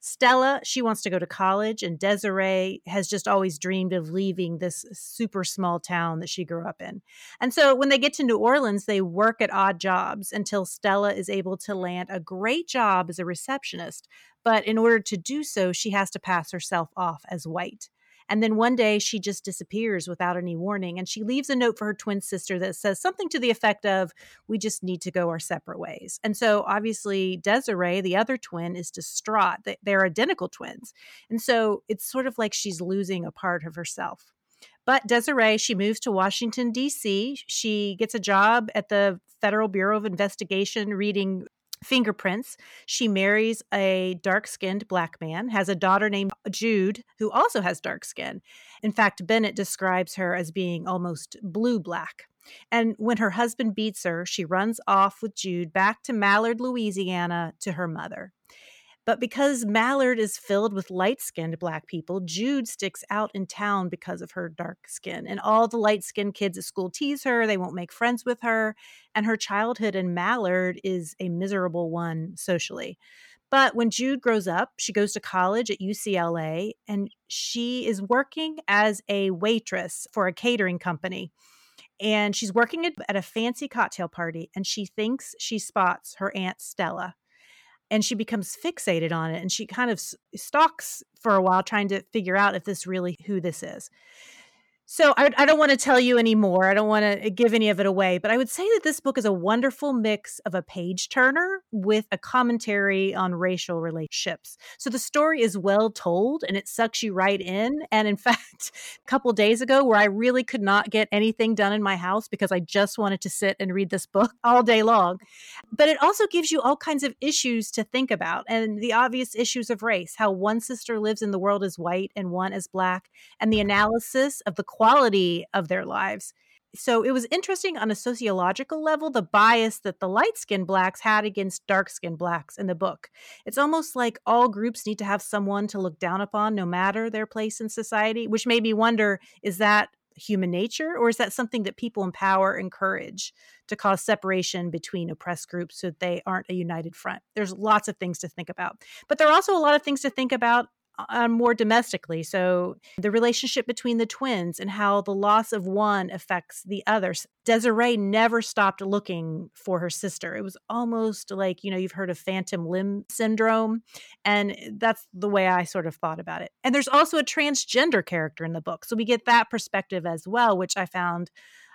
Stella, she wants to go to college, and Desiree has just always dreamed of leaving this super small town that she grew up in. And so when they get to New Orleans, they work at odd jobs until Stella is able to land a great job as a receptionist. But in order to do so, she has to pass herself off as white. And then one day she just disappears without any warning. And she leaves a note for her twin sister that says something to the effect of, We just need to go our separate ways. And so obviously, Desiree, the other twin, is distraught. They're identical twins. And so it's sort of like she's losing a part of herself. But Desiree, she moves to Washington, D.C. She gets a job at the Federal Bureau of Investigation reading fingerprints. She marries a dark skinned black man, has a daughter named Jude, who also has dark skin. In fact, Bennett describes her as being almost blue black. And when her husband beats her, she runs off with Jude back to Mallard, Louisiana, to her mother. But because Mallard is filled with light skinned black people, Jude sticks out in town because of her dark skin. And all the light skinned kids at school tease her, they won't make friends with her. And her childhood in Mallard is a miserable one socially. But when Jude grows up, she goes to college at UCLA and she is working as a waitress for a catering company. And she's working at a fancy cocktail party and she thinks she spots her Aunt Stella and she becomes fixated on it and she kind of stalks for a while trying to figure out if this really who this is so I, I, don't want to tell you anymore. I don't want to uh, give any of it away, but I would say that this book is a wonderful mix of a page turner with a commentary on racial relationships. So the story is well told and it sucks you right in. And in fact, a couple days ago, where I really could not get anything done in my house because I just wanted to sit and read this book all day long, but it also gives you all kinds of issues to think about and the obvious issues of race, how one sister lives in the world as white and one as black, and the analysis of the quality of their lives. So it was interesting on a sociological level, the bias that the light skinned blacks had against dark skinned blacks in the book. It's almost like all groups need to have someone to look down upon, no matter their place in society, which made me wonder is that human nature or is that something that people in power encourage to cause separation between oppressed groups so that they aren't a united front there's lots of things to think about but there are also a lot of things to think about uh, more domestically. So, the relationship between the twins and how the loss of one affects the others. Desiree never stopped looking for her sister. It was almost like, you know, you've heard of phantom limb syndrome. And that's the way I sort of thought about it. And there's also a transgender character in the book. So, we get that perspective as well, which I found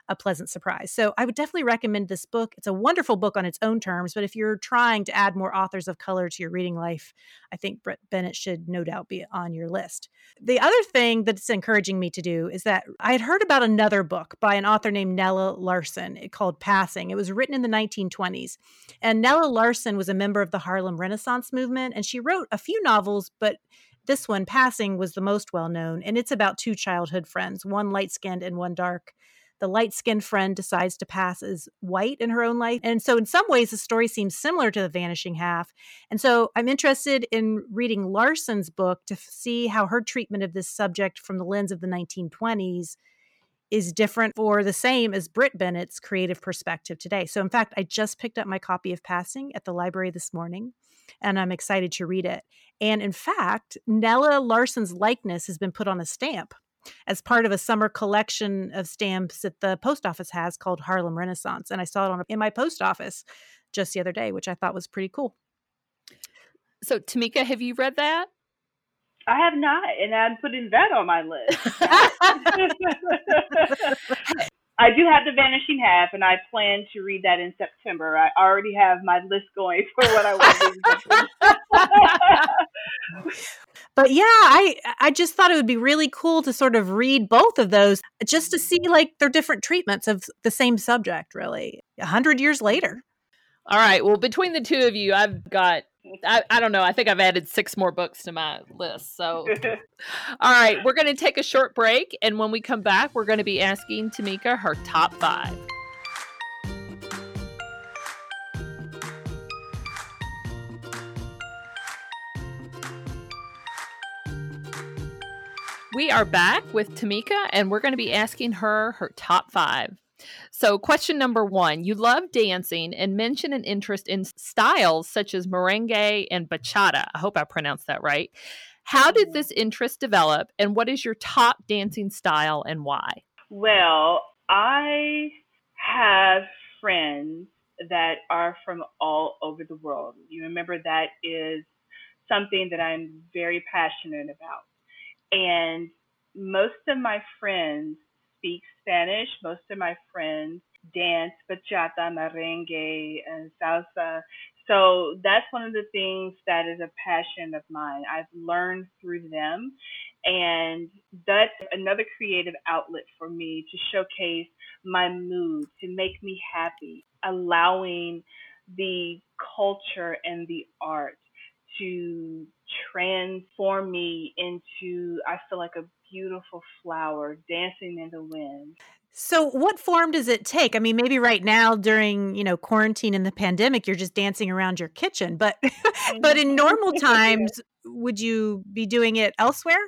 a pleasant surprise. So I would definitely recommend this book. It's a wonderful book on its own terms, but if you're trying to add more authors of color to your reading life, I think Brit Bennett should no doubt be on your list. The other thing that's encouraging me to do is that I had heard about another book by an author named Nella Larsen eh, called Passing. It was written in the 1920s. And Nella Larsen was a member of the Harlem Renaissance movement, and she wrote a few novels, but this one, Passing, was the most well known, and it's about two childhood friends, one light skinned and one dark the light skinned friend decides to pass as white in her own life. And so, in some ways, the story seems similar to The Vanishing Half. And so, I'm interested in reading Larsen's book to see how her treatment of this subject from the lens of the 1920s is different or the same as Brit Bennett's creative perspective today. So, in fact, I just picked up my copy of Passing at the library this morning, and I'm excited to read it. And in fact, Nella Larsen's likeness has been put on a stamp as part of a summer collection of stamps that the post office has called Harlem Renaissance. And I saw it on in my post office just the other day, which I thought was pretty cool. So, Tamika, have you read that? I have not, and I'm putting that on my list. I do have The Vanishing Half, and I plan to read that in September. I already have my list going for what I want to read. but yeah, I I just thought it would be really cool to sort of read both of those just to mm-hmm. see like their different treatments of the same subject. Really, a hundred years later. All right. Well, between the two of you, I've got I, I don't know. I think I've added six more books to my list. So, all right, we're going to take a short break. And when we come back, we're going to be asking Tamika her top five. We are back with Tamika, and we're going to be asking her her top five. So, question number one You love dancing and mention an interest in styles such as merengue and bachata. I hope I pronounced that right. How did mm-hmm. this interest develop, and what is your top dancing style and why? Well, I have friends that are from all over the world. You remember that is something that I'm very passionate about. And most of my friends speak Spanish. Most of my friends dance bachata, merengue, and salsa. So that's one of the things that is a passion of mine. I've learned through them. And that's another creative outlet for me to showcase my mood, to make me happy, allowing the culture and the art to transform me into, I feel like a beautiful flower dancing in the wind. So what form does it take? I mean, maybe right now during, you know, quarantine and the pandemic, you're just dancing around your kitchen, but but in mm-hmm. normal times, would you be doing it elsewhere?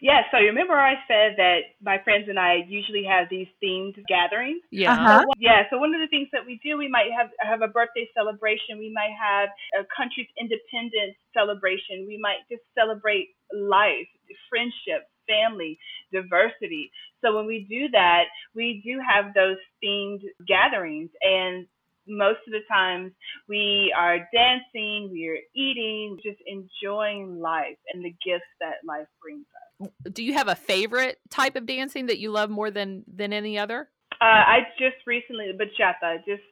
Yeah, so you remember I said that my friends and I usually have these themed gatherings. Yeah. Uh-huh. So, yeah, so one of the things that we do, we might have have a birthday celebration, we might have a country's independence celebration, we might just celebrate life, friendship, family, diversity. So when we do that, we do have those themed gatherings and most of the times we are dancing, we are eating, just enjoying life and the gifts that life brings us. Do you have a favorite type of dancing that you love more than than any other? Uh, I just recently bachata, just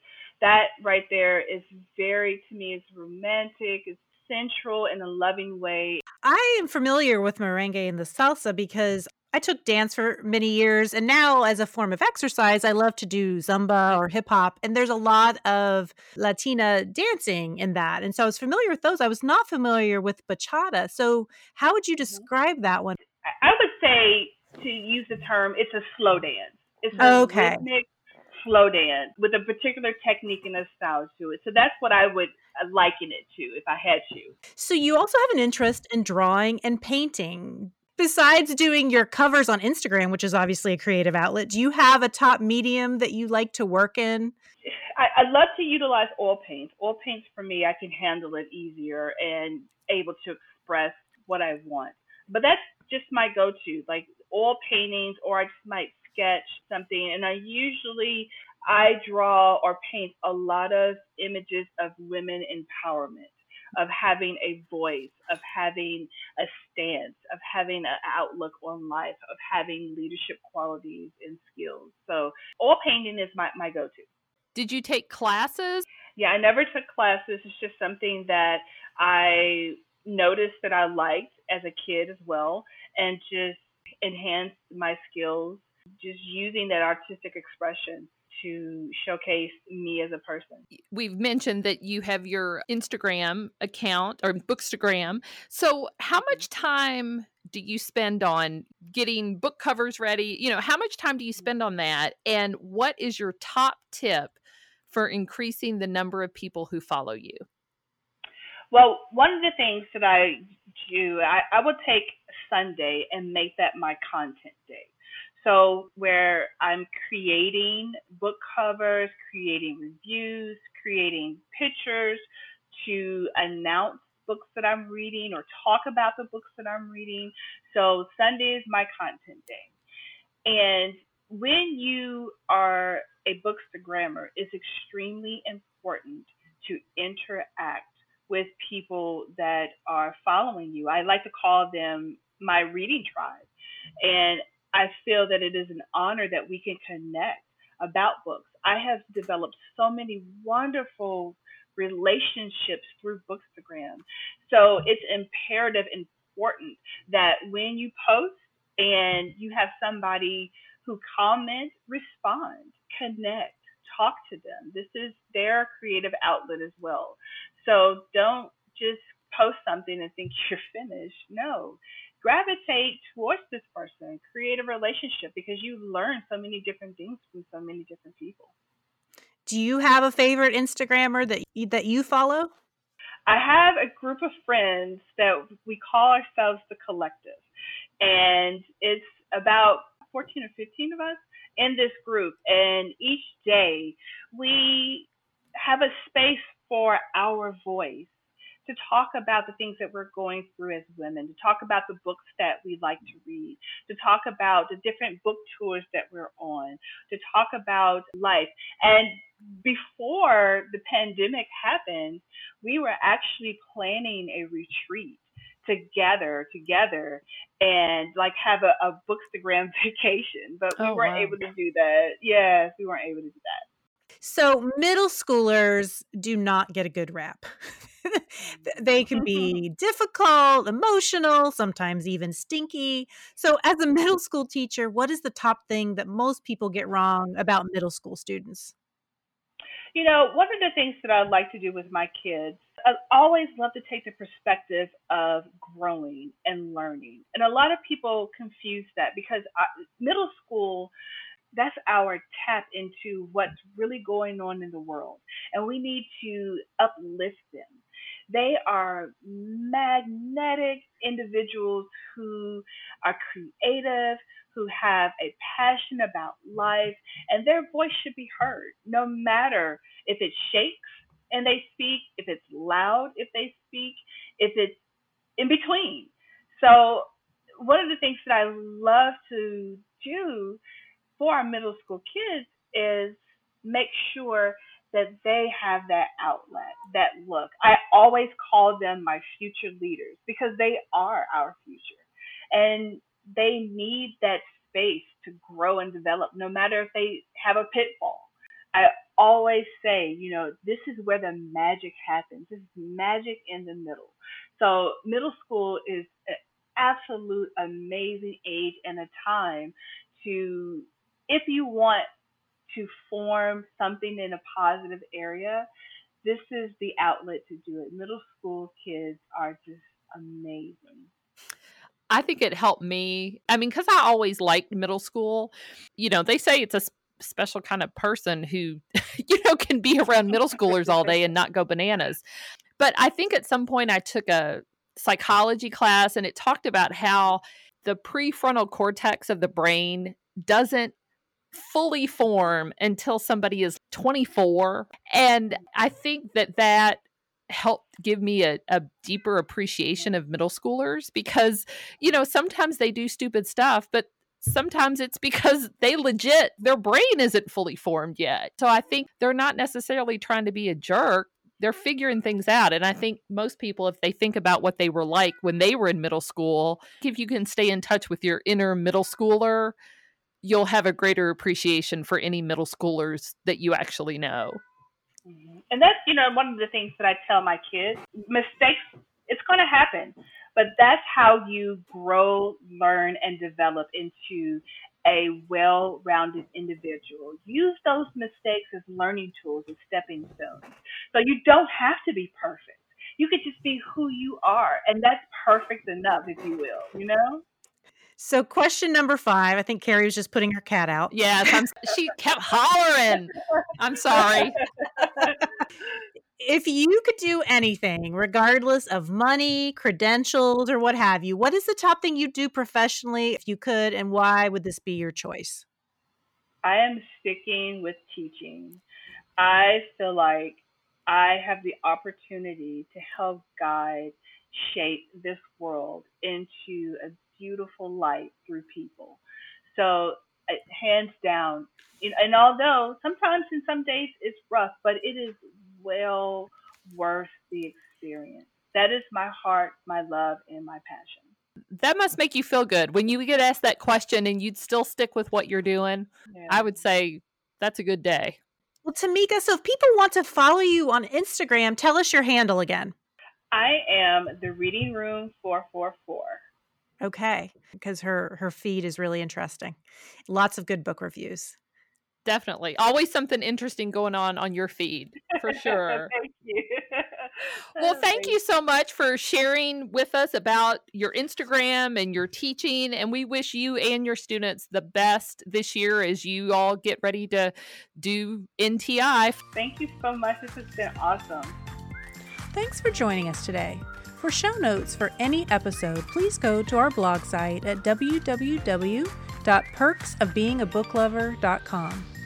that right there is very to me. It's romantic. It's central in a loving way. I am familiar with merengue and the salsa because I took dance for many years. And now, as a form of exercise, I love to do Zumba or hip hop. And there's a lot of Latina dancing in that. And so I was familiar with those. I was not familiar with bachata. So, how would you Mm-hmm. describe that one? I would say to use the term, it's a slow dance. It's a Okay. rhythmic slow dance with a particular technique and a style to it. So that's what I would uh, liken it to if I had to. So, you also have an interest in drawing and painting. Besides doing your covers on Instagram, which is obviously a creative outlet, do you have a top medium that you like to work in? I, I love to utilize oil paints. Oil paints for me, I can handle it easier and able to express what I want. But that's just my go-to, like oil paintings, or I just might sketch something. And I usually I draw or paint a lot of images of women empowerment, of having a voice, of having a stance, of having an outlook on life, of having leadership qualities and skills. So all painting is my, my go-to. Did you take classes? Yeah, I never took classes. It's just something that I noticed that I liked as a kid as well, and just enhance my skills, just using that artistic expression to showcase me as a person. We've mentioned that you have your Instagram account or Bookstagram. So, how mm-hmm. much time do you spend on getting book covers ready? You know, how much time do you mm-hmm. spend on that? And what is your top tip for increasing the number of people who follow you? Well, one of the things that I I, I will take Sunday and make that my content day. So, where I'm creating book covers, creating reviews, creating pictures to announce books that I'm reading or talk about the books that I'm reading. So, Sunday is my content day. And when you are a bookstagrammer, it's extremely important to interact with people that are following you. I like to call them my reading tribe. And I feel that it is an honor that we can connect about books. I have developed so many wonderful relationships through Bookstagram. So it's imperative, important that when you post and you have somebody who comments, respond, connect, talk to them. This is their creative outlet as well. So don't just post something and think you're finished. No, gravitate towards this person, create a relationship because you learn so many different things from so many different people. Do you have a favorite Instagrammer that you, that you follow? I have a group of friends that we call ourselves the collective, and it's about 14 or 15 of us in this group. And each day we have a space for our voice to talk about the things that we're going through as women, to talk about the books that we like to read, to talk about the different book tours that we're on, to talk about life. And before the pandemic happened, we were actually planning a retreat together together and like have a, a bookstagram vacation but we oh, weren't wow. able to do that. Yes we weren't able to do that. So middle schoolers do not get a good rap. They can be difficult emotional sometimes even stinky. So as a middle school teacher what is the top thing that most people get wrong about middle school students? You know, one of the things that I like to do with my kids, I always love to take the perspective of growing and learning. And a lot of people confuse that because uh, middle school, that's our tap into what's really going on in the world. And we need to uplift them. They are magnetic individuals who are creative, who have a passion about life, and their voice should be heard, no matter if it shakes and they speak, if it's loud if they speak, if it's in between. So, one of the things that I love to do for our middle school kids is make sure that they have that outlet, that look. I always call them my future leaders because they are our future. And they need that space to grow and develop, no matter if they have a pitfall. I always say, you know, this is where the magic happens. This is magic in the middle. So, middle school is an absolute amazing age and a time to, if you want to form something in a positive area, this is the outlet to do it. Middle school kids are just amazing. I think it helped me. I mean, because I always liked middle school. You know, they say it's a special kind of person who, you know, can be around middle schoolers all day and not go bananas. But I think at some point I took a psychology class and it talked about how the prefrontal cortex of the brain doesn't fully form until somebody is 24 and i think that that helped give me a, a deeper appreciation of middle schoolers because you know sometimes they do stupid stuff but sometimes it's because they legit their brain isn't fully formed yet. So i think they're not necessarily trying to be a jerk. They're figuring things out. And i think most people if they think about what they were like when they were in middle school if you can stay in touch with your inner middle schooler you'll have a greater appreciation for any middle schoolers that you actually know. Mm-hmm. And that's, you know, one of the things that I tell my kids mistakes, it's going to happen. But that's how you grow, learn, and develop into a well rounded individual. Use those mistakes as learning tools, as stepping stones. So you don't have to be perfect. You could just be who you are. And that's perfect enough, if you will, you know? So, question number five. I think Carrie was just putting her cat out. Yes, I'm, she kept hollering. I'm sorry. if you could do anything, regardless of money, credentials, or what have you, what is the top thing you'd do professionally if you could, and why would this be your choice? I am sticking with teaching. I feel like I have the opportunity to help guide, shape this world into a beautiful light through people. So, hands down, and although sometimes in some days it's rough, but it is well worth the experience. That is my heart, my love, and my passion. That must make you feel good when you get asked that question and you'd still stick with what you're doing. Yeah. I would say that's a good day. Well, Tamika, so if people want to follow you on Instagram, tell us your handle again. I am the Reading Room 444. Okay, because her her feed is really interesting. Lots of good book reviews. Definitely. Always something interesting going on on your feed, for sure. thank you. well, thank you so much for sharing with us about your Instagram and your teaching and we wish you and your students the best this year as you all get ready to do NTI. Thank you so much. This has been awesome. Thanks for joining us today. For show notes for any episode, please go to our blog site at www www.perksofbeingabooklover.com.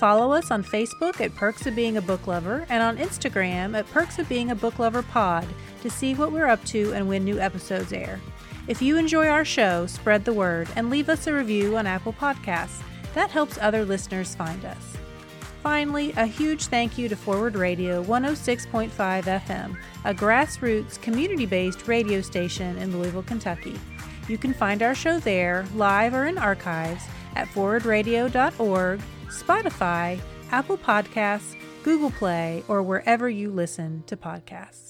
Follow us on Facebook at Perks of Being a Book Lover and on Instagram at Perks of Being a Book Lover Pod to see what we're up to and when new episodes air. If you enjoy our show, spread the word and leave us a review on Apple Podcasts. That helps other listeners find us. Finally, a huge thank you to Forward Radio 106.5 FM, a grassroots, community based radio station in Louisville, Kentucky. You can find our show there, live or in archives, at forwardradio.org, Spotify, Apple Podcasts, Google Play, or wherever you listen to podcasts.